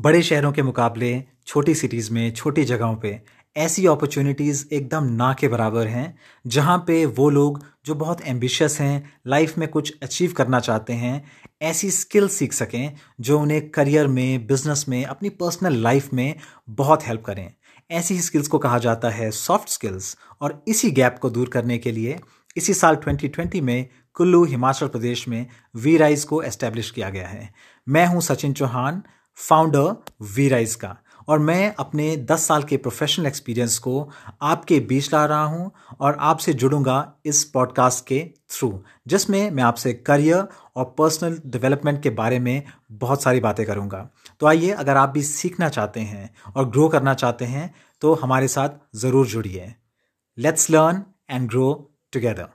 बड़े शहरों के मुकाबले, छोटी सिटीज़ में, छोटी जगहों पे, ऐसी अपॉर्चुनिटीज़ एकदम ना के बराबर हैं, जहाँ पे वो लोग जो बहुत एम्बिशियस हैं लाइफ में कुछ अचीव करना चाहते हैं, ऐसी स्किल सीख सकें, जो उन्हें करियर में बिज़नेस में, अपनी पर्सनल लाइफ में बहुत हेल्प करें। ऐसी ही स्किल्स को कहा जाता है सॉफ्ट स्किल्स और इसी गैप को दूर करने के लिए इसी साल 2020 में कुल्लू, हिमाचल प्रदेश में वी राइज को एस्टेब्लिश किया गया है। मैं हूँ Sachin Chauhan founder we rise का। और मैं अपने 10 साल के प्रोफेशनल एक्सपीरियंस को आपके बीच ला रहा हूँ और आपसे जुड़ूँगा इस पॉडकास्ट के थ्रू जिसमें मैं आपसे करियर और पर्सनल डेवलपमेंट के बारे में बहुत सारी बातें करूँगा। तो आइए, अगर आप भी सीखना चाहते हैं और ग्रो करना चाहते हैं तो हमारे साथ ज़रूर जुड़िए। Let's learn and grow together